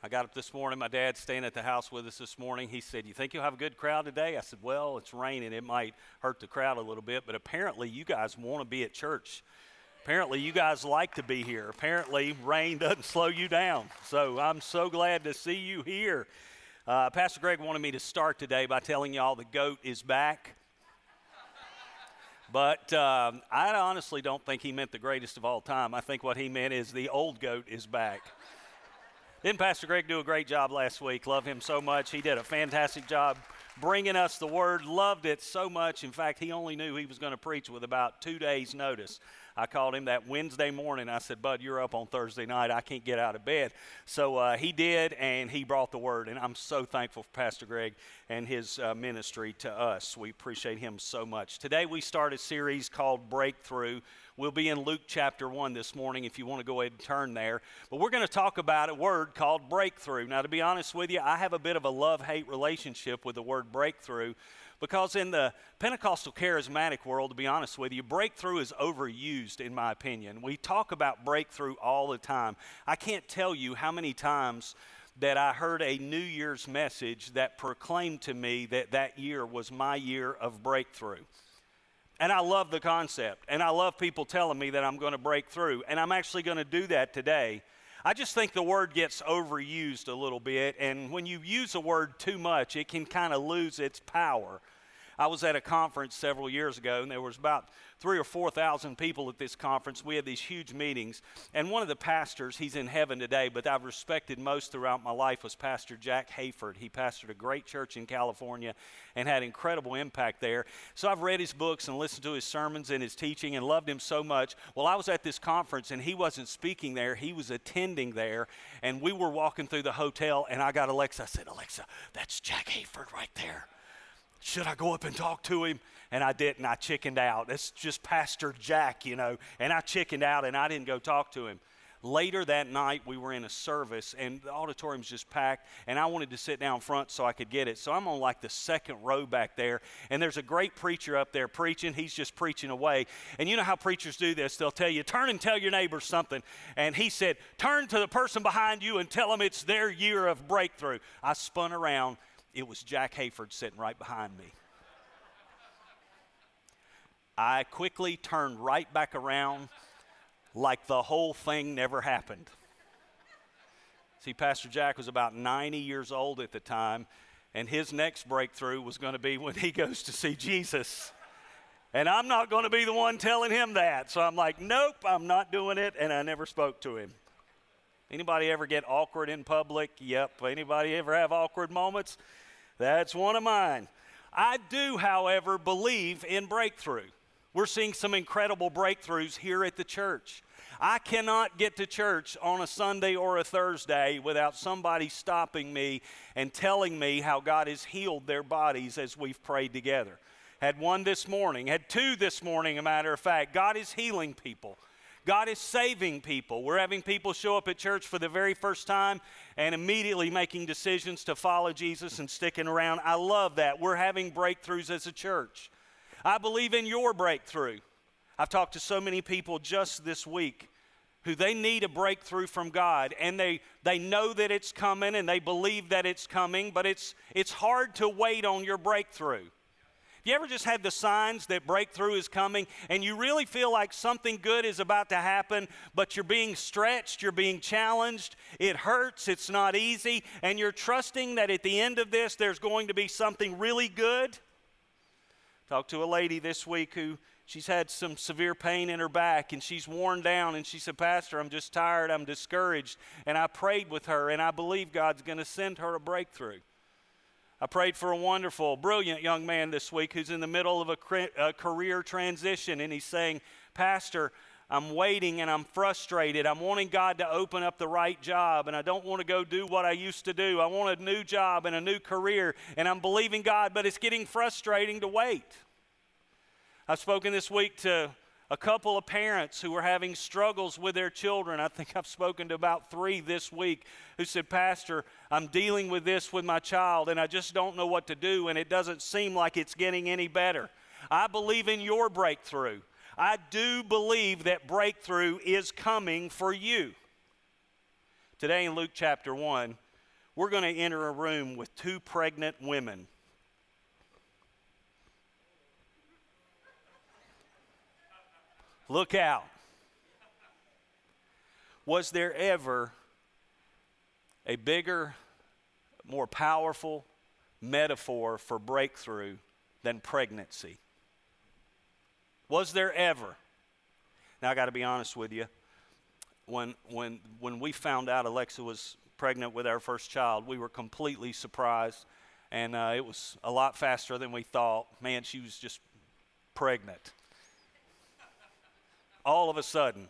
I got up this morning. My dad's staying at the house with us this morning. He said, You think you'll have a good crowd today? I said, Well, it's raining. It might hurt the crowd a little bit, but apparently you guys want to be at church. Apparently you guys like to be here. Apparently rain doesn't slow you down. So I'm so glad to see you here. Uh, Pastor Greg wanted me to start today by telling y'all the goat is back. But um, I honestly don't think he meant the greatest of all time. I think what he meant is the old goat is back. Didn't Pastor Greg do a great job last week? Love him so much. He did a fantastic job bringing us the word. Loved it so much. In fact, he only knew he was going to preach with about two days' notice. I called him that Wednesday morning. I said, Bud, you're up on Thursday night. I can't get out of bed. So uh, he did, and he brought the word. And I'm so thankful for Pastor Greg and his uh, ministry to us. We appreciate him so much. Today we start a series called Breakthrough. We'll be in Luke chapter 1 this morning if you want to go ahead and turn there. But we're going to talk about a word called breakthrough. Now, to be honest with you, I have a bit of a love hate relationship with the word breakthrough because in the Pentecostal charismatic world, to be honest with you, breakthrough is overused, in my opinion. We talk about breakthrough all the time. I can't tell you how many times that I heard a New Year's message that proclaimed to me that that year was my year of breakthrough. And I love the concept. And I love people telling me that I'm going to break through. And I'm actually going to do that today. I just think the word gets overused a little bit. And when you use a word too much, it can kind of lose its power. I was at a conference several years ago, and there was about three or four thousand people at this conference. We had these huge meetings, and one of the pastors, he's in heaven today, but I've respected most throughout my life, was Pastor Jack Hayford. He pastored a great church in California and had incredible impact there. So I've read his books and listened to his sermons and his teaching and loved him so much. Well, I was at this conference, and he wasn't speaking there; he was attending there, and we were walking through the hotel, and I got Alexa. I said, "Alexa, that's Jack Hayford right there." Should I go up and talk to him? And I didn't. I chickened out. It's just Pastor Jack, you know. And I chickened out and I didn't go talk to him. Later that night, we were in a service and the auditorium's just packed, and I wanted to sit down front so I could get it. So I'm on like the second row back there, and there's a great preacher up there preaching. He's just preaching away. And you know how preachers do this? They'll tell you, turn and tell your neighbor something. And he said, turn to the person behind you and tell them it's their year of breakthrough. I spun around it was Jack Hayford sitting right behind me. I quickly turned right back around like the whole thing never happened. See, Pastor Jack was about 90 years old at the time, and his next breakthrough was going to be when he goes to see Jesus. And I'm not going to be the one telling him that. So I'm like, nope, I'm not doing it, and I never spoke to him. Anybody ever get awkward in public? Yep. Anybody ever have awkward moments? That's one of mine. I do, however, believe in breakthrough. We're seeing some incredible breakthroughs here at the church. I cannot get to church on a Sunday or a Thursday without somebody stopping me and telling me how God has healed their bodies as we've prayed together. Had one this morning, had two this morning, a matter of fact. God is healing people. God is saving people. We're having people show up at church for the very first time and immediately making decisions to follow Jesus and sticking around. I love that. We're having breakthroughs as a church. I believe in your breakthrough. I've talked to so many people just this week who they need a breakthrough from God and they, they know that it's coming and they believe that it's coming, but it's, it's hard to wait on your breakthrough you ever just had the signs that breakthrough is coming and you really feel like something good is about to happen, but you're being stretched, you're being challenged, it hurts, it's not easy, and you're trusting that at the end of this there's going to be something really good? Talked to a lady this week who she's had some severe pain in her back and she's worn down and she said pastor i'm just tired i'm discouraged and i prayed with her and i believe god's going to send her a breakthrough I prayed for a wonderful, brilliant young man this week who's in the middle of a, career transition, and he's saying, Pastor, I'm waiting and I'm frustrated. I'm wanting God to open up the right job, and I don't want to go do what I used to do. I want a new job and a new career, and I'm believing God, but it's getting frustrating to wait. I've spoken this week to a couple of parents who were having struggles with their children. I think I've spoken to about three this week who said, Pastor, I'm dealing with this with my child and I just don't know what to do and it doesn't seem like it's getting any better. I believe in your breakthrough. I do believe that breakthrough is coming for you. Today in Luke chapter 1, we're going to enter a room with two pregnant women. Look out. Was there ever a bigger, more powerful metaphor for breakthrough than pregnancy? Was there ever? Now, I got to be honest with you. When, when, when we found out Alexa was pregnant with our first child, we were completely surprised. And uh, it was a lot faster than we thought. Man, she was just pregnant. All of a sudden.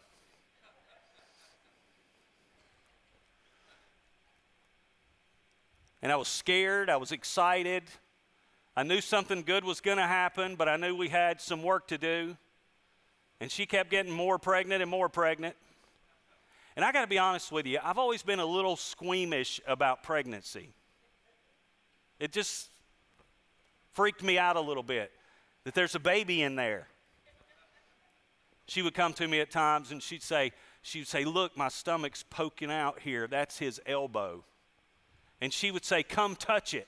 And I was scared, I was excited. I knew something good was going to happen, but I knew we had some work to do. And she kept getting more pregnant and more pregnant. And I got to be honest with you, I've always been a little squeamish about pregnancy. It just freaked me out a little bit that there's a baby in there. She would come to me at times and she'd say, she'd say, "Look, my stomach's poking out here. That's his elbow." And she would say, "Come touch it."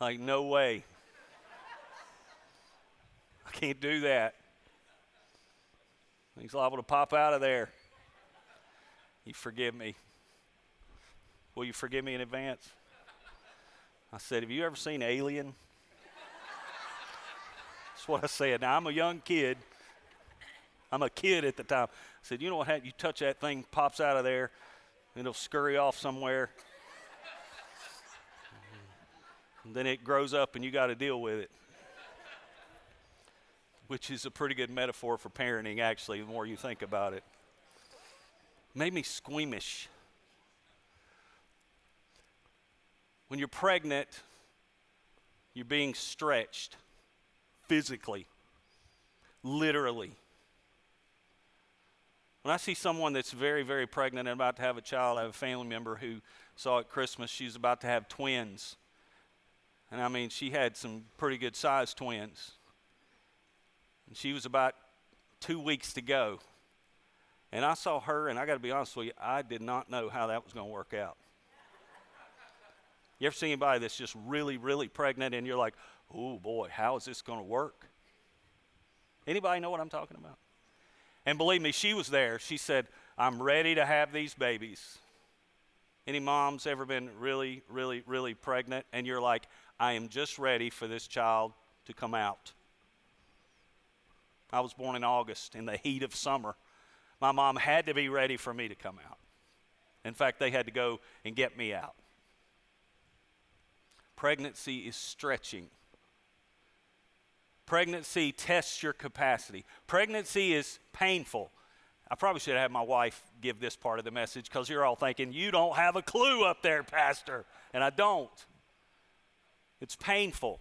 Like, no way. I can't do that. He's liable to pop out of there. You forgive me. Will you forgive me in advance? I said, Have you ever seen Alien? That's what I said. Now, I'm a young kid. I'm a kid at the time. I said, You know what? You touch that thing, pops out of there, and it'll scurry off somewhere. And then it grows up and you got to deal with it. Which is a pretty good metaphor for parenting, actually, the more you think about it. Made me squeamish. When you're pregnant, you're being stretched physically, literally. When I see someone that's very, very pregnant and about to have a child, I have a family member who saw at Christmas she's about to have twins. And I mean, she had some pretty good sized twins. And she was about two weeks to go. And I saw her, and I got to be honest with you, I did not know how that was going to work out. You ever see anybody that's just really, really pregnant and you're like, oh boy, how is this going to work? Anybody know what I'm talking about? And believe me, she was there. She said, I'm ready to have these babies. Any moms ever been really, really, really pregnant and you're like, I am just ready for this child to come out. I was born in August in the heat of summer. My mom had to be ready for me to come out. In fact, they had to go and get me out. Pregnancy is stretching. Pregnancy tests your capacity. Pregnancy is painful. I probably should have my wife give this part of the message because you're all thinking, you don't have a clue up there, Pastor. And I don't. It's painful.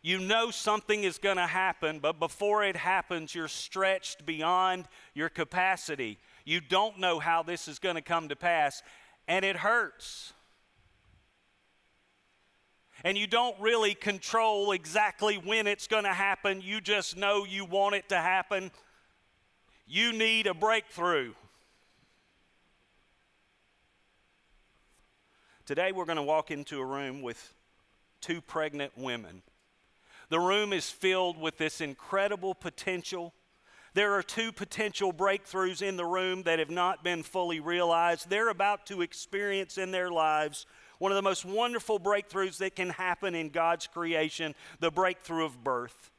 You know something is going to happen, but before it happens, you're stretched beyond your capacity. You don't know how this is going to come to pass, and it hurts. And you don't really control exactly when it's going to happen. You just know you want it to happen. You need a breakthrough. Today, we're going to walk into a room with two pregnant women. The room is filled with this incredible potential. There are two potential breakthroughs in the room that have not been fully realized. They're about to experience in their lives one of the most wonderful breakthroughs that can happen in God's creation the breakthrough of birth.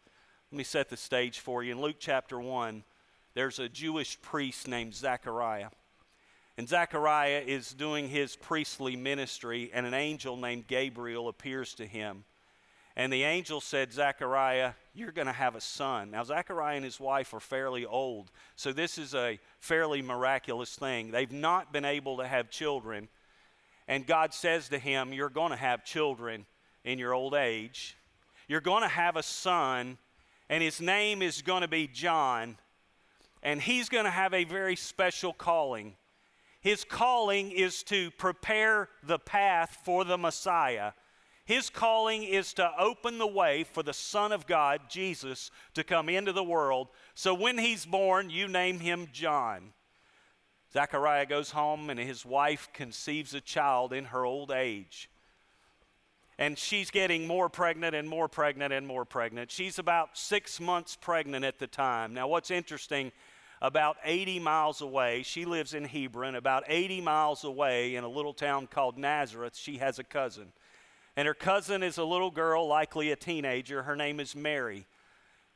Let me set the stage for you. In Luke chapter 1, there's a Jewish priest named Zechariah. And Zechariah is doing his priestly ministry, and an angel named Gabriel appears to him. And the angel said, Zechariah, you're going to have a son. Now, Zechariah and his wife are fairly old, so this is a fairly miraculous thing. They've not been able to have children. And God says to him, You're going to have children in your old age. You're going to have a son, and his name is going to be John. And he's going to have a very special calling. His calling is to prepare the path for the Messiah. His calling is to open the way for the Son of God, Jesus, to come into the world. So when he's born, you name him John. Zechariah goes home and his wife conceives a child in her old age. And she's getting more pregnant and more pregnant and more pregnant. She's about six months pregnant at the time. Now, what's interesting, about 80 miles away, she lives in Hebron, about 80 miles away in a little town called Nazareth, she has a cousin. And her cousin is a little girl, likely a teenager. Her name is Mary.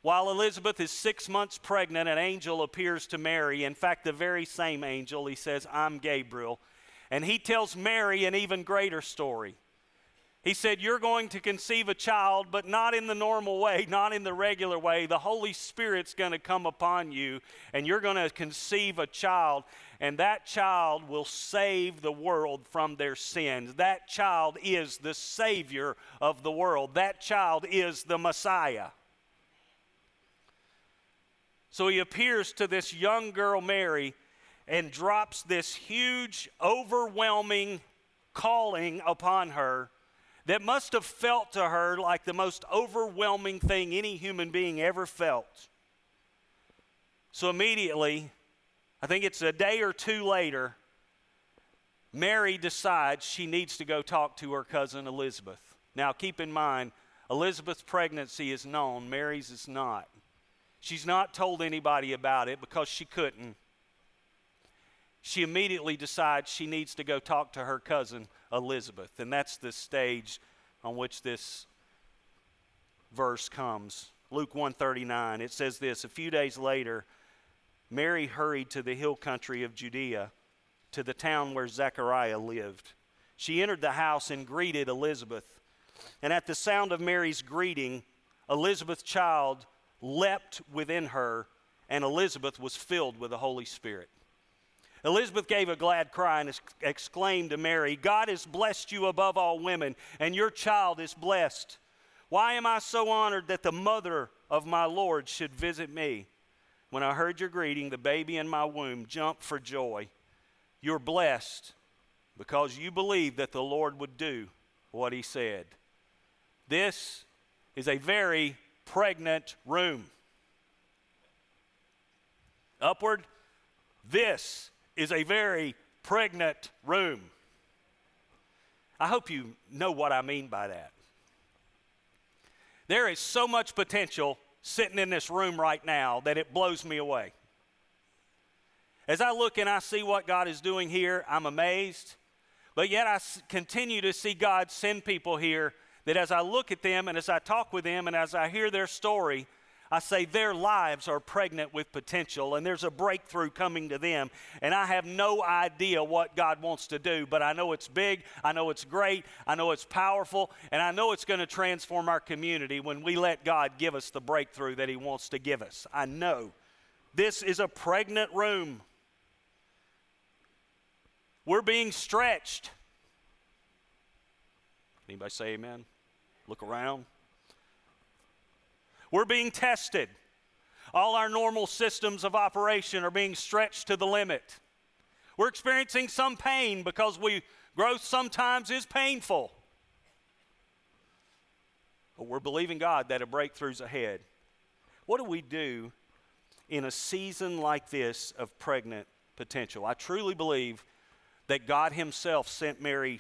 While Elizabeth is six months pregnant, an angel appears to Mary. In fact, the very same angel. He says, I'm Gabriel. And he tells Mary an even greater story. He said, You're going to conceive a child, but not in the normal way, not in the regular way. The Holy Spirit's going to come upon you, and you're going to conceive a child, and that child will save the world from their sins. That child is the Savior of the world. That child is the Messiah. So he appears to this young girl, Mary, and drops this huge, overwhelming calling upon her that must have felt to her like the most overwhelming thing any human being ever felt. So immediately, I think it's a day or two later, Mary decides she needs to go talk to her cousin Elizabeth. Now, keep in mind, Elizabeth's pregnancy is known, Mary's is not. She's not told anybody about it because she couldn't. She immediately decides she needs to go talk to her cousin Elizabeth. And that's the stage on which this verse comes. Luke 139, it says this, a few days later, Mary hurried to the hill country of Judea, to the town where Zechariah lived. She entered the house and greeted Elizabeth. And at the sound of Mary's greeting, Elizabeth's child leapt within her, and Elizabeth was filled with the Holy Spirit. Elizabeth gave a glad cry and exclaimed to Mary, God has blessed you above all women, and your child is blessed. Why am I so honored that the mother of my Lord should visit me? When I heard your greeting, the baby in my womb jumped for joy. You're blessed because you believed that the Lord would do what he said. This is a very pregnant room. Upward, this is a very pregnant room. I hope you know what I mean by that. There is so much potential sitting in this room right now that it blows me away. As I look and I see what God is doing here, I'm amazed. But yet I continue to see God send people here that as I look at them and as I talk with them and as I hear their story, I say their lives are pregnant with potential and there's a breakthrough coming to them. And I have no idea what God wants to do, but I know it's big, I know it's great, I know it's powerful, and I know it's going to transform our community when we let God give us the breakthrough that He wants to give us. I know. This is a pregnant room. We're being stretched. Anybody say amen? Look around. We're being tested. All our normal systems of operation are being stretched to the limit. We're experiencing some pain because we growth sometimes is painful. But we're believing God that a breakthrough's ahead. What do we do in a season like this of pregnant potential? I truly believe that God Himself sent Mary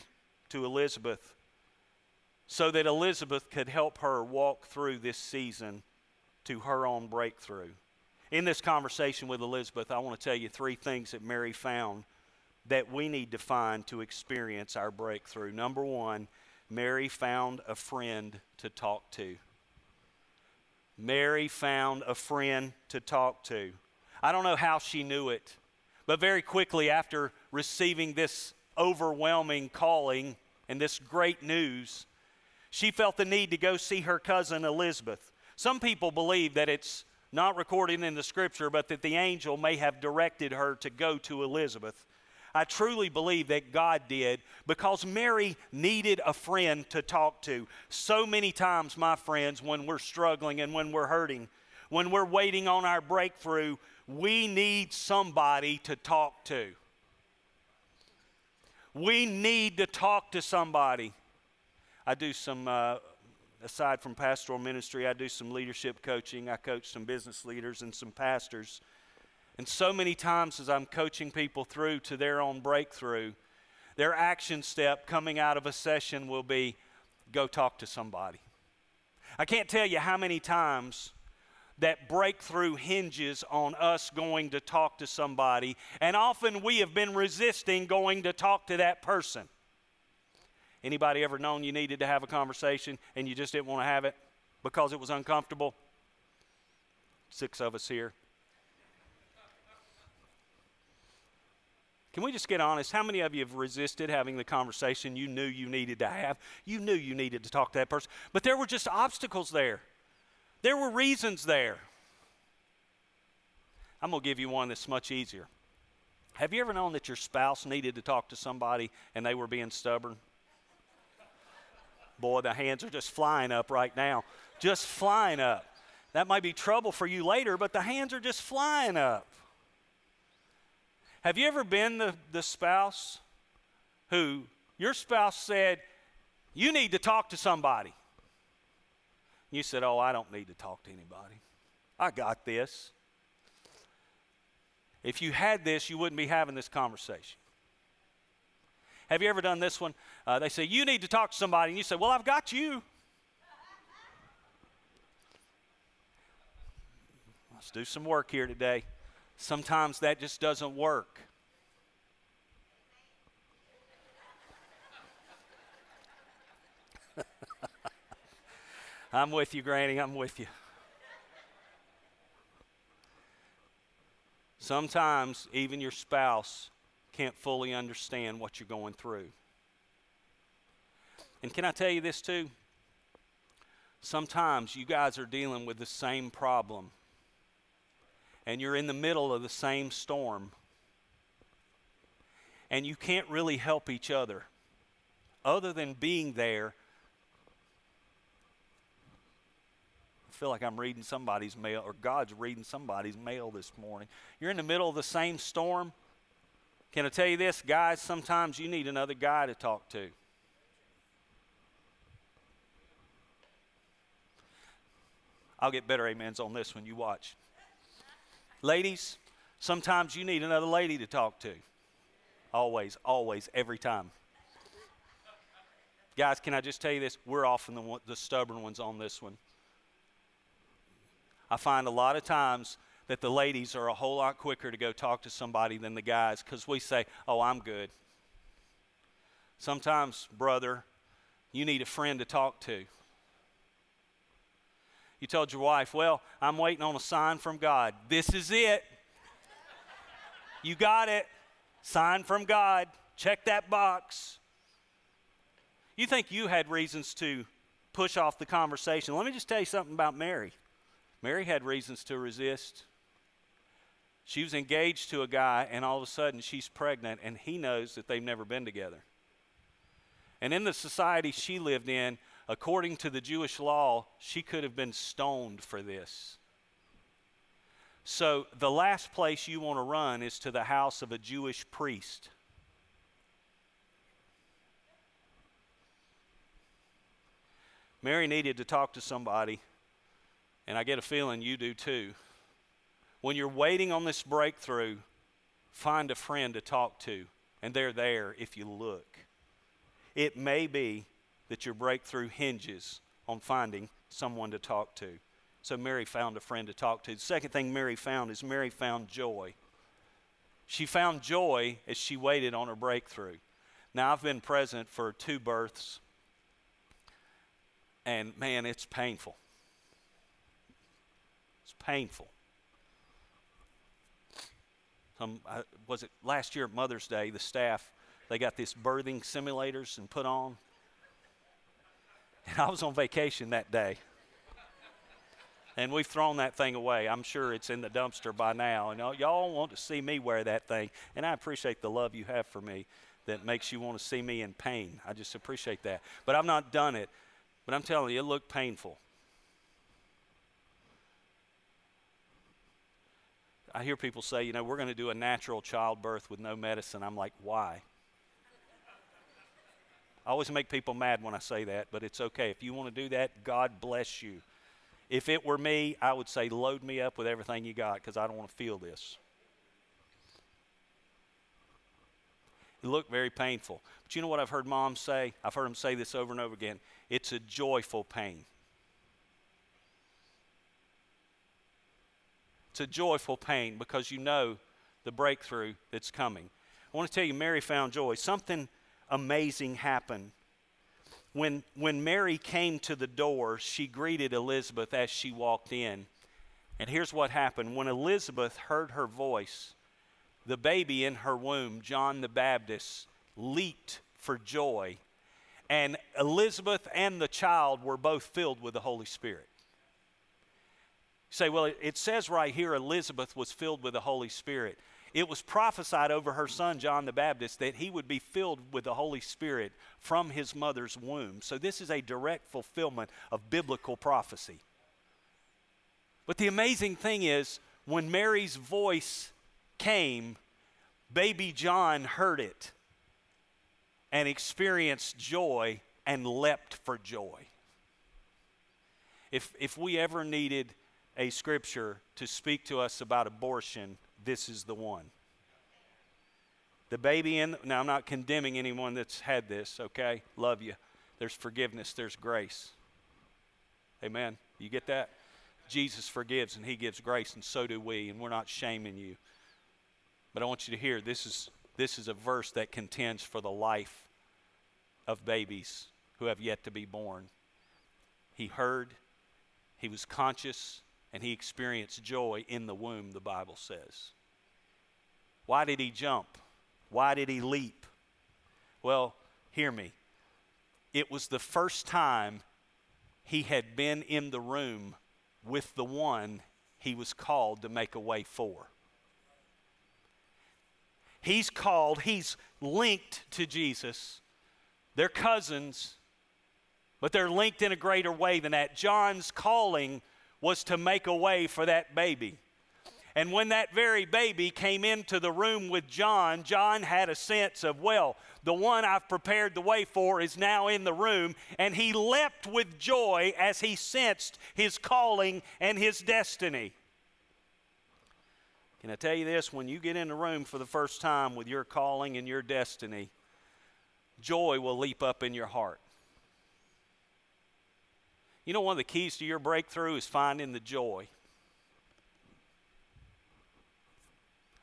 to Elizabeth so that Elizabeth could help her walk through this season to her own breakthrough. In this conversation with Elizabeth, I want to tell you three things that Mary found that we need to find to experience our breakthrough. Number one, Mary found a friend to talk to. Mary found a friend to talk to. I don't know how she knew it, but very quickly after receiving this overwhelming calling and this great news, she felt the need to go see her cousin Elizabeth. Some people believe that it's not recorded in the scripture, but that the angel may have directed her to go to Elizabeth. I truly believe that God did because Mary needed a friend to talk to. So many times, my friends, when we're struggling and when we're hurting, when we're waiting on our breakthrough, we need somebody to talk to. We need to talk to somebody. I do some, uh, aside from pastoral ministry, I do some leadership coaching. I coach some business leaders and some pastors. And so many times as I'm coaching people through to their own breakthrough, their action step coming out of a session will be go talk to somebody. I can't tell you how many times that breakthrough hinges on us going to talk to somebody, and often we have been resisting going to talk to that person. Anybody ever known you needed to have a conversation and you just didn't want to have it because it was uncomfortable? Six of us here. Can we just get honest? How many of you have resisted having the conversation you knew you needed to have? You knew you needed to talk to that person, but there were just obstacles there. There were reasons there. I'm going to give you one that's much easier. Have you ever known that your spouse needed to talk to somebody and they were being stubborn? Boy, the hands are just flying up right now. Just flying up. That might be trouble for you later, but the hands are just flying up. Have you ever been the, the spouse who your spouse said, You need to talk to somebody? You said, Oh, I don't need to talk to anybody. I got this. If you had this, you wouldn't be having this conversation. Have you ever done this one? Uh, they say, You need to talk to somebody. And you say, Well, I've got you. Let's do some work here today. Sometimes that just doesn't work. I'm with you, Granny. I'm with you. Sometimes even your spouse can't fully understand what you're going through. And can I tell you this too? Sometimes you guys are dealing with the same problem and you're in the middle of the same storm, and you can't really help each other other than being there. I feel like I'm reading somebody's mail, or God's reading somebody's mail this morning. You're in the middle of the same storm. Can I tell you this, guys? Sometimes you need another guy to talk to. I'll get better amens on this when you watch. Ladies, sometimes you need another lady to talk to. Always, always, every time. Guys, can I just tell you this? We're often the, the stubborn ones on this one. I find a lot of times that the ladies are a whole lot quicker to go talk to somebody than the guys because we say, Oh, I'm good. Sometimes, brother, you need a friend to talk to. You told your wife, Well, I'm waiting on a sign from God. This is it. You got it. Sign from God. Check that box. You think you had reasons to push off the conversation. Let me just tell you something about Mary. Mary had reasons to resist. She was engaged to a guy, and all of a sudden she's pregnant, and he knows that they've never been together. And in the society she lived in, according to the Jewish law, she could have been stoned for this. So, the last place you want to run is to the house of a Jewish priest. Mary needed to talk to somebody, and I get a feeling you do too. When you're waiting on this breakthrough, find a friend to talk to, and they're there if you look. It may be that your breakthrough hinges on finding someone to talk to. So Mary found a friend to talk to. The second thing Mary found is Mary found joy. She found joy as she waited on her breakthrough. Now, I've been present for two births, and man, it's painful. It's painful. Uh, was it last year Mother's Day, the staff, they got these birthing simulators and put on. And I was on vacation that day. And we've thrown that thing away. I'm sure it's in the dumpster by now. And y'all want to see me wear that thing. And I appreciate the love you have for me that makes you want to see me in pain. I just appreciate that. But I've not done it. But I'm telling you, it looked painful. I hear people say, you know, we're going to do a natural childbirth with no medicine. I'm like, why? I always make people mad when I say that, but it's okay. If you want to do that, God bless you. If it were me, I would say, load me up with everything you got because I don't want to feel this. It looked very painful. But you know what I've heard moms say? I've heard them say this over and over again. It's a joyful pain. It's a joyful pain because you know the breakthrough that's coming. I want to tell you, Mary found joy. Something amazing happened. When, when Mary came to the door, she greeted Elizabeth as she walked in. And here's what happened when Elizabeth heard her voice, the baby in her womb, John the Baptist, leaped for joy. And Elizabeth and the child were both filled with the Holy Spirit. Say, well, it says right here Elizabeth was filled with the Holy Spirit. It was prophesied over her son, John the Baptist, that he would be filled with the Holy Spirit from his mother's womb. So this is a direct fulfillment of biblical prophecy. But the amazing thing is, when Mary's voice came, baby John heard it and experienced joy and leapt for joy. If, if we ever needed a scripture to speak to us about abortion, this is the one. The baby in, now I'm not condemning anyone that's had this, okay? Love you. There's forgiveness, there's grace. Amen. You get that? Jesus forgives and he gives grace, and so do we, and we're not shaming you. But I want you to hear this is, this is a verse that contends for the life of babies who have yet to be born. He heard, he was conscious, and he experienced joy in the womb, the Bible says. Why did he jump? Why did he leap? Well, hear me. It was the first time he had been in the room with the one he was called to make a way for. He's called, he's linked to Jesus. They're cousins, but they're linked in a greater way than that. John's calling was to make a way for that baby. And when that very baby came into the room with John, John had a sense of, well, the one I've prepared the way for is now in the room. And he leapt with joy as he sensed his calling and his destiny. Can I tell you this? When you get in the room for the first time with your calling and your destiny, joy will leap up in your heart. You know, one of the keys to your breakthrough is finding the joy.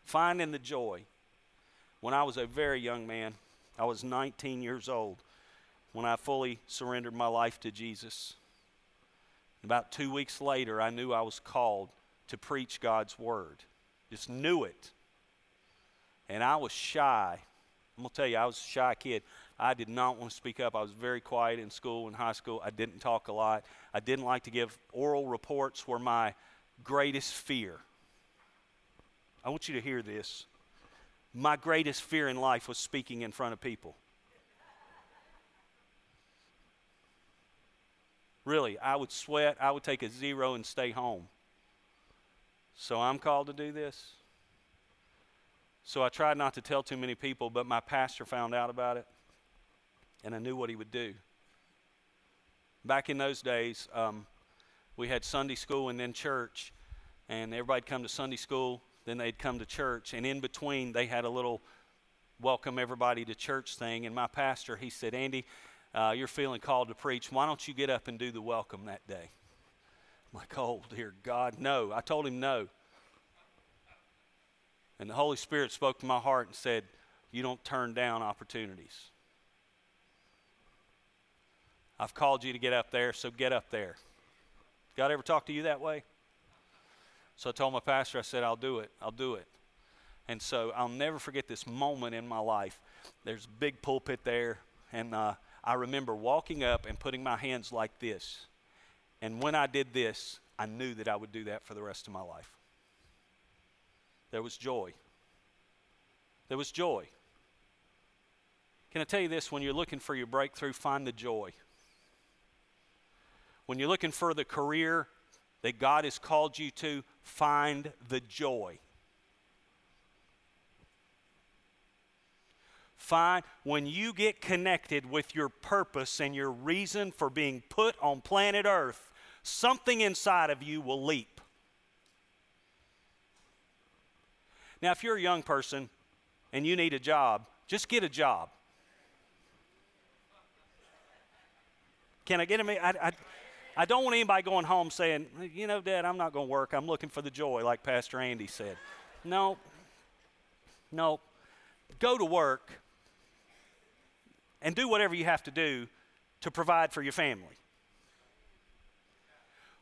Finding the joy. When I was a very young man, I was 19 years old when I fully surrendered my life to Jesus. About two weeks later, I knew I was called to preach God's word. Just knew it. And I was shy. I'm going to tell you, I was a shy kid. I did not want to speak up. I was very quiet in school, in high school. I didn't talk a lot. I didn't like to give oral reports, were my greatest fear. I want you to hear this. My greatest fear in life was speaking in front of people. Really, I would sweat, I would take a zero and stay home. So I'm called to do this. So I tried not to tell too many people, but my pastor found out about it and I knew what he would do. Back in those days, um, we had Sunday school and then church, and everybody'd come to Sunday school, then they'd come to church, and in between, they had a little welcome everybody to church thing. And my pastor, he said, Andy, uh, you're feeling called to preach. Why don't you get up and do the welcome that day? I'm like, oh, dear God, no. I told him no. And the Holy Spirit spoke to my heart and said, You don't turn down opportunities. I've called you to get up there, so get up there. God ever talk to you that way? So I told my pastor, I said, I'll do it. I'll do it. And so I'll never forget this moment in my life. There's a big pulpit there, and uh, I remember walking up and putting my hands like this. And when I did this, I knew that I would do that for the rest of my life. There was joy. There was joy. Can I tell you this? When you're looking for your breakthrough, find the joy. When you're looking for the career that God has called you to, find the joy. Find when you get connected with your purpose and your reason for being put on planet Earth, something inside of you will leap. Now, if you're a young person and you need a job, just get a job. Can I get him? I, I, I don't want anybody going home saying, you know, Dad, I'm not going to work. I'm looking for the joy, like Pastor Andy said. No, no. Go to work and do whatever you have to do to provide for your family.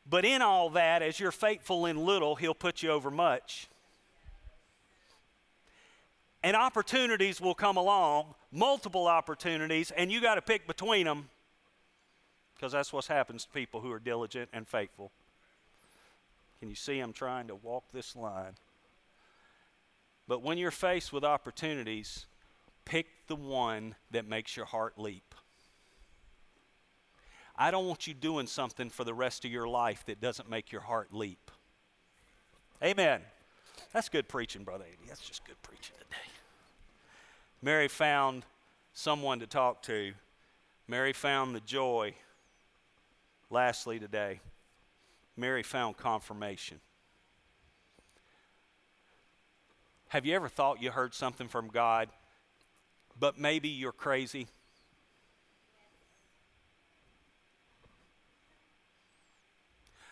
But in all that, as you're faithful in little, He'll put you over much. And opportunities will come along, multiple opportunities, and you got to pick between them because that's what happens to people who are diligent and faithful. Can you see I'm trying to walk this line? But when you're faced with opportunities, pick the one that makes your heart leap. I don't want you doing something for the rest of your life that doesn't make your heart leap. Amen. That's good preaching, Brother Andy. That's just good preaching today. Mary found someone to talk to. Mary found the joy Lastly, today, Mary found confirmation. Have you ever thought you heard something from God, but maybe you're crazy?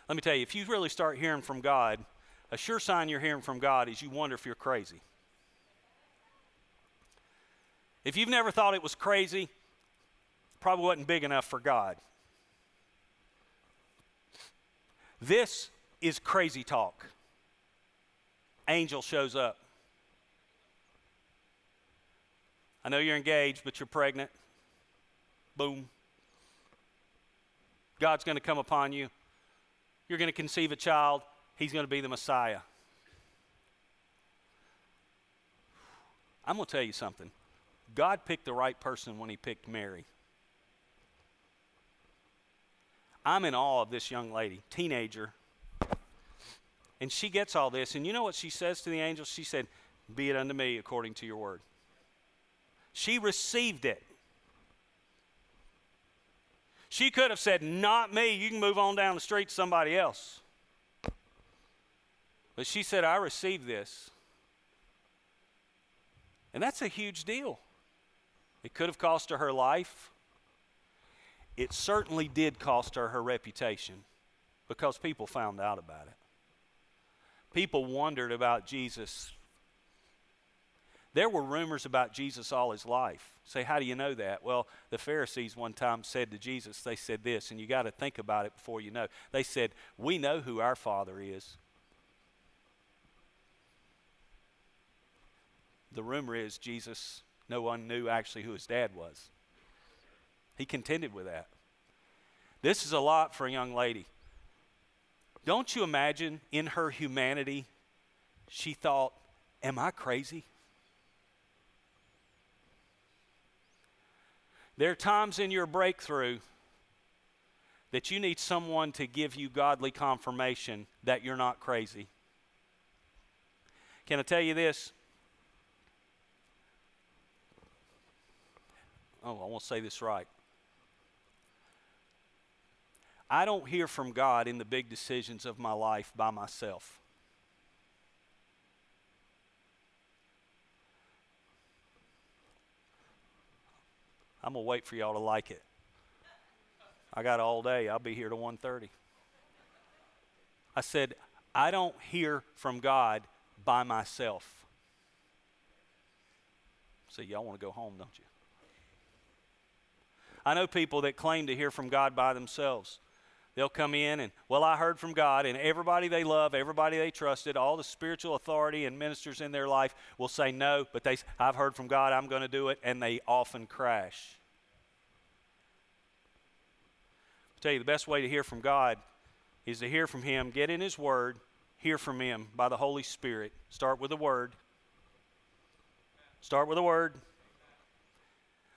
Let me tell you, if you really start hearing from God, a sure sign you're hearing from God is you wonder if you're crazy. If you've never thought it was crazy, probably wasn't big enough for God. This is crazy talk. Angel shows up. I know you're engaged, but you're pregnant. Boom. God's going to come upon you. You're going to conceive a child. He's going to be the Messiah. I'm going to tell you something. God picked the right person when he picked Mary. I'm in awe of this young lady, teenager. And she gets all this. And you know what she says to the angel? She said, Be it unto me according to your word. She received it. She could have said, Not me. You can move on down the street to somebody else. But she said, I received this. And that's a huge deal. It could have cost her her life it certainly did cost her her reputation because people found out about it. People wondered about Jesus. There were rumors about Jesus all his life. Say, how do you know that? Well, the Pharisees one time said to Jesus, they said this, and you got to think about it before you know. They said, We know who our Father is. The rumor is Jesus, no one knew actually who his dad was. He contended with that. This is a lot for a young lady. Don't you imagine in her humanity, she thought, Am I crazy? There are times in your breakthrough that you need someone to give you godly confirmation that you're not crazy. Can I tell you this? Oh, I want to say this right. I don't hear from God in the big decisions of my life by myself. I'm gonna wait for y'all to like it. I got all day. I'll be here to 1:30. I said, I don't hear from God by myself. So y'all want to go home, don't you? I know people that claim to hear from God by themselves. They'll come in and, well, I heard from God, and everybody they love, everybody they trusted, all the spiritual authority and ministers in their life will say no, but they, I've heard from God, I'm going to do it, and they often crash. I'll tell you, the best way to hear from God is to hear from Him, get in His Word, hear from Him by the Holy Spirit. Start with the Word. Start with the Word.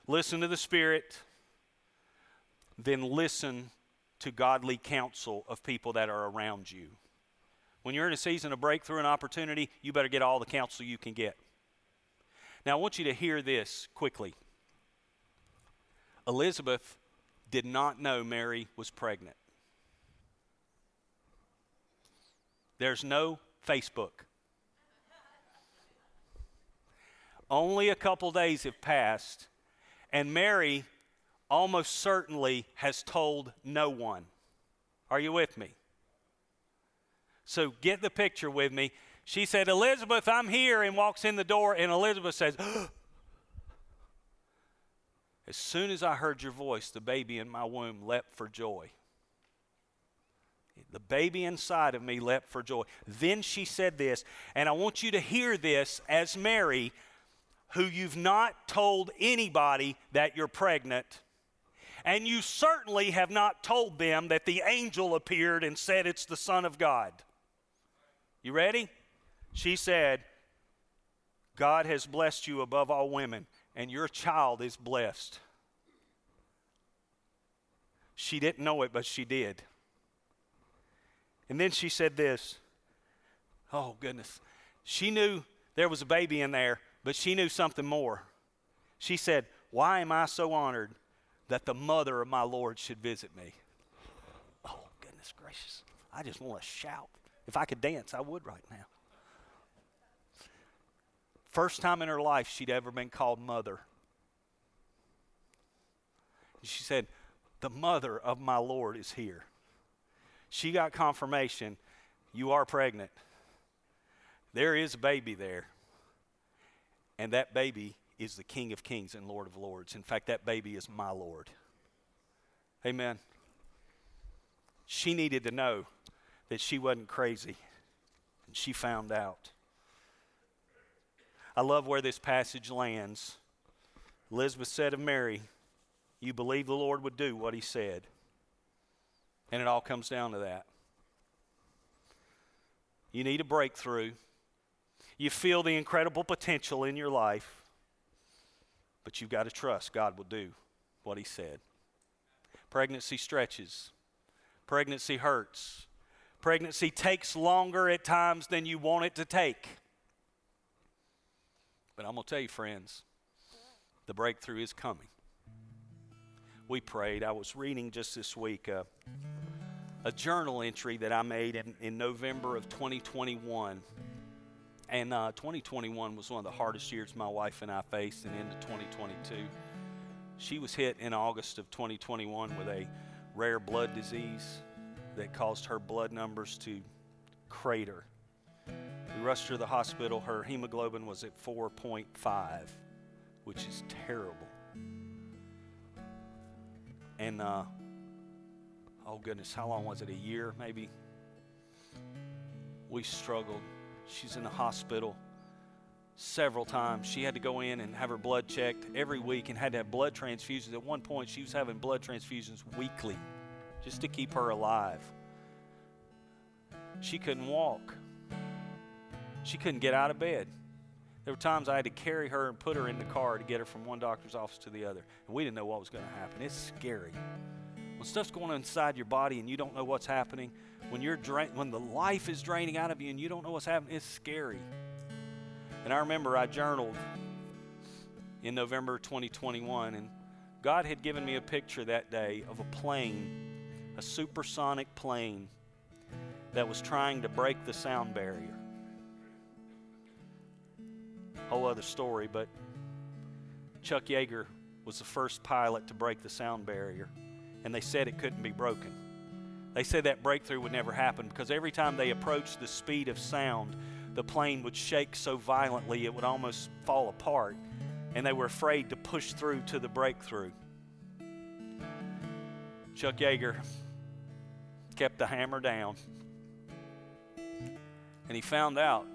Listen to the Spirit. Then listen to godly counsel of people that are around you. When you're in a season of breakthrough and opportunity, you better get all the counsel you can get. Now, I want you to hear this quickly. Elizabeth did not know Mary was pregnant. There's no Facebook. Only a couple days have passed, and Mary almost certainly has told no one. Are you with me? So get the picture with me. She said, Elizabeth, I'm here, and walks in the door, and Elizabeth says, As soon as I heard your voice, the baby in my womb leapt for joy. The baby inside of me leapt for joy. Then she said this, and I want you to hear this as Mary, who you've not told anybody that you're pregnant, and you certainly have not told them that the angel appeared and said it's the Son of God. You ready? She said, God has blessed you above all women, and your child is blessed. She didn't know it, but she did. And then she said this Oh, goodness. She knew there was a baby in there, but she knew something more. She said, Why am I so honored that the mother of my Lord should visit me? Oh, goodness gracious. I just want to shout. If I could dance, I would right now. First time in her life she'd ever been called mother. And She said, The mother of my Lord is here. She got confirmation you are pregnant. There is a baby there. And that baby is the King of Kings and Lord of Lords. In fact, that baby is my Lord. Amen. She needed to know that she wasn't crazy, and she found out. I love where this passage lands. Elizabeth said of Mary, You believe the Lord would do what he said. And it all comes down to that. You need a breakthrough. You feel the incredible potential in your life, but you've got to trust God will do what He said. Pregnancy stretches, pregnancy hurts, pregnancy takes longer at times than you want it to take. But I'm going to tell you, friends, the breakthrough is coming. We prayed. I was reading just this week uh, a journal entry that I made in, in November of 2021. And uh, 2021 was one of the hardest years my wife and I faced, and into 2022. She was hit in August of 2021 with a rare blood disease that caused her blood numbers to crater. We rushed her to the hospital. Her hemoglobin was at 4.5, which is terrible. And, uh, oh goodness, how long was it? A year, maybe? We struggled. She's in the hospital several times. She had to go in and have her blood checked every week and had to have blood transfusions. At one point, she was having blood transfusions weekly just to keep her alive. She couldn't walk. She couldn't get out of bed. There were times I had to carry her and put her in the car to get her from one doctor's office to the other. And we didn't know what was going to happen. It's scary. When stuff's going on inside your body and you don't know what's happening, when you're dra- when the life is draining out of you and you don't know what's happening, it's scary. And I remember I journaled in November 2021 and God had given me a picture that day of a plane, a supersonic plane that was trying to break the sound barrier whole other story, but Chuck Yeager was the first pilot to break the sound barrier, and they said it couldn't be broken. They said that breakthrough would never happen because every time they approached the speed of sound, the plane would shake so violently it would almost fall apart, and they were afraid to push through to the breakthrough. Chuck Yeager kept the hammer down, and he found out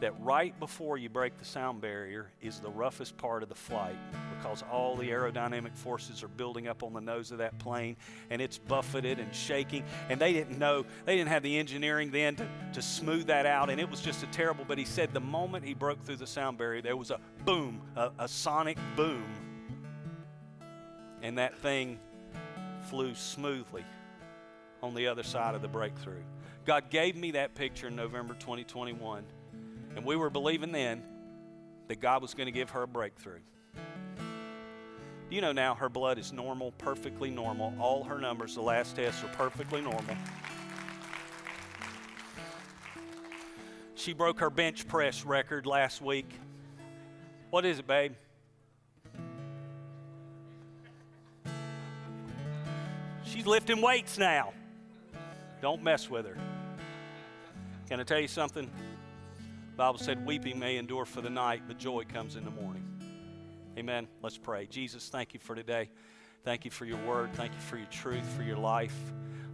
that right before you break the sound barrier is the roughest part of the flight because all the aerodynamic forces are building up on the nose of that plane and it's buffeted and shaking. And they didn't know, they didn't have the engineering then to, to smooth that out. And it was just a terrible, but he said the moment he broke through the sound barrier, there was a boom, a, a sonic boom. And that thing flew smoothly on the other side of the breakthrough. God gave me that picture in November 2021. And we were believing then that God was going to give her a breakthrough. You know now her blood is normal, perfectly normal? All her numbers, the last tests, are perfectly normal. She broke her bench press record last week. What is it, babe? She's lifting weights now. Don't mess with her. Can I tell you something? Bible said, Weeping may endure for the night, but joy comes in the morning. Amen. Let's pray. Jesus, thank you for today. Thank you for your word. Thank you for your truth, for your life.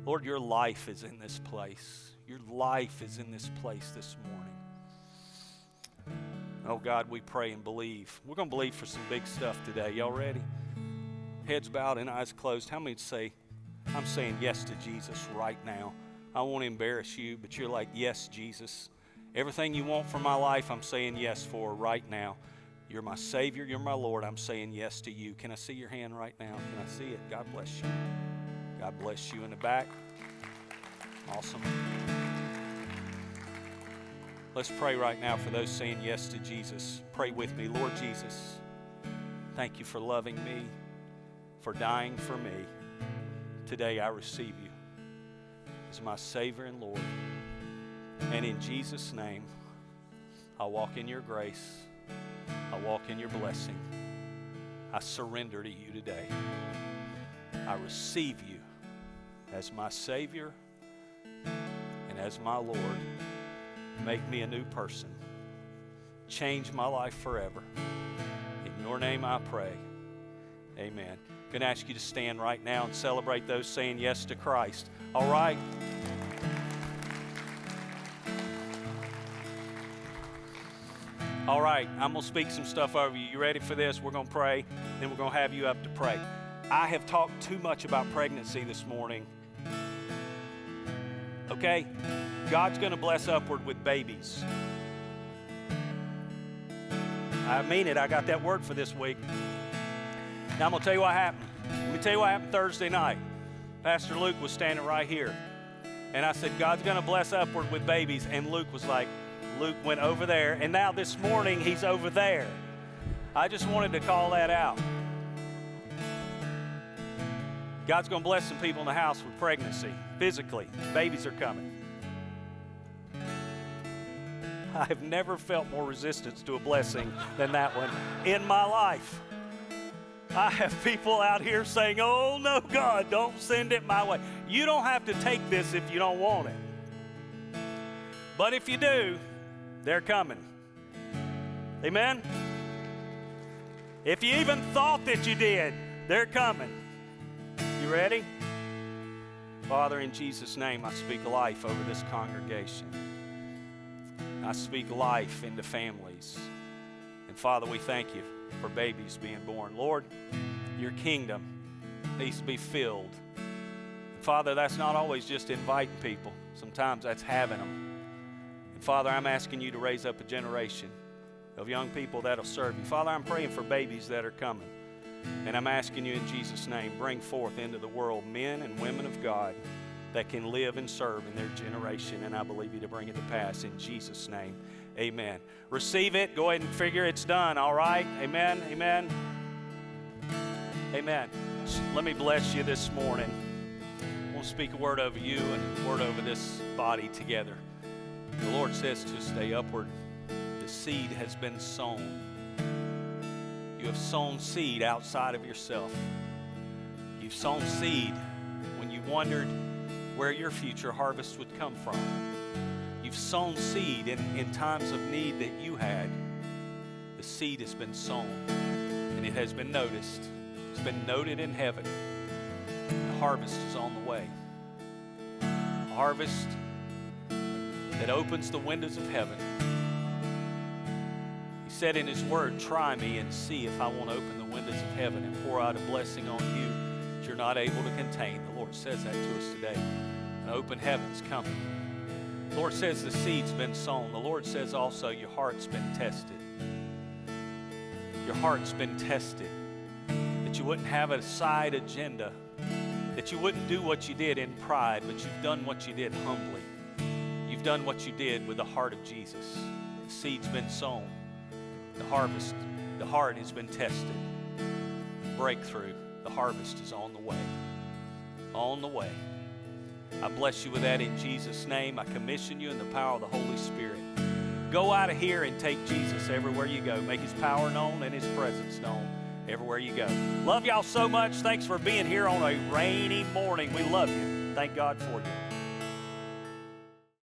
Lord, your life is in this place. Your life is in this place this morning. Oh God, we pray and believe. We're going to believe for some big stuff today. Y'all ready? Heads bowed and eyes closed. How many say, I'm saying yes to Jesus right now? I won't embarrass you, but you're like, yes, Jesus. Everything you want for my life, I'm saying yes for right now. You're my Savior. You're my Lord. I'm saying yes to you. Can I see your hand right now? Can I see it? God bless you. God bless you in the back. Awesome. Let's pray right now for those saying yes to Jesus. Pray with me. Lord Jesus, thank you for loving me, for dying for me. Today I receive you as my Savior and Lord. And in Jesus' name, I walk in your grace. I walk in your blessing. I surrender to you today. I receive you as my Savior and as my Lord. Make me a new person. Change my life forever. In your name I pray. Amen. I'm going to ask you to stand right now and celebrate those saying yes to Christ. All right? All right, I'm going to speak some stuff over you. You ready for this? We're going to pray, then we're going to have you up to pray. I have talked too much about pregnancy this morning. Okay? God's going to bless upward with babies. I mean it. I got that word for this week. Now I'm going to tell you what happened. Let me tell you what happened Thursday night. Pastor Luke was standing right here. And I said, God's going to bless upward with babies. And Luke was like, Luke went over there, and now this morning he's over there. I just wanted to call that out. God's going to bless some people in the house with pregnancy, physically. Babies are coming. I have never felt more resistance to a blessing than that one in my life. I have people out here saying, Oh, no, God, don't send it my way. You don't have to take this if you don't want it. But if you do, they're coming. Amen? If you even thought that you did, they're coming. You ready? Father, in Jesus' name, I speak life over this congregation. I speak life into families. And Father, we thank you for babies being born. Lord, your kingdom needs to be filled. Father, that's not always just inviting people, sometimes that's having them. And Father, I'm asking you to raise up a generation of young people that'll serve you. Father, I'm praying for babies that are coming. And I'm asking you in Jesus' name, bring forth into the world men and women of God that can live and serve in their generation. And I believe you to bring it to pass in Jesus' name. Amen. Receive it. Go ahead and figure it's done. All right. Amen. Amen. Amen. Let me bless you this morning. We'll speak a word over you and a word over this body together. The Lord says to stay upward. The seed has been sown. You have sown seed outside of yourself. You've sown seed when you wondered where your future harvest would come from. You've sown seed in, in times of need that you had. The seed has been sown and it has been noticed. It's been noted in heaven. The harvest is on the way. A harvest that opens the windows of heaven. He said in His Word, Try me and see if I won't open the windows of heaven and pour out a blessing on you that you're not able to contain. The Lord says that to us today. An open heaven's coming. The Lord says the seed's been sown. The Lord says also your heart's been tested. Your heart's been tested. That you wouldn't have a side agenda. That you wouldn't do what you did in pride, but you've done what you did humbly. You've done what you did with the heart of Jesus. The seed's been sown. The harvest, the heart has been tested. Breakthrough, the harvest is on the way. On the way. I bless you with that in Jesus' name. I commission you in the power of the Holy Spirit. Go out of here and take Jesus everywhere you go. Make his power known and his presence known everywhere you go. Love y'all so much. Thanks for being here on a rainy morning. We love you. Thank God for you.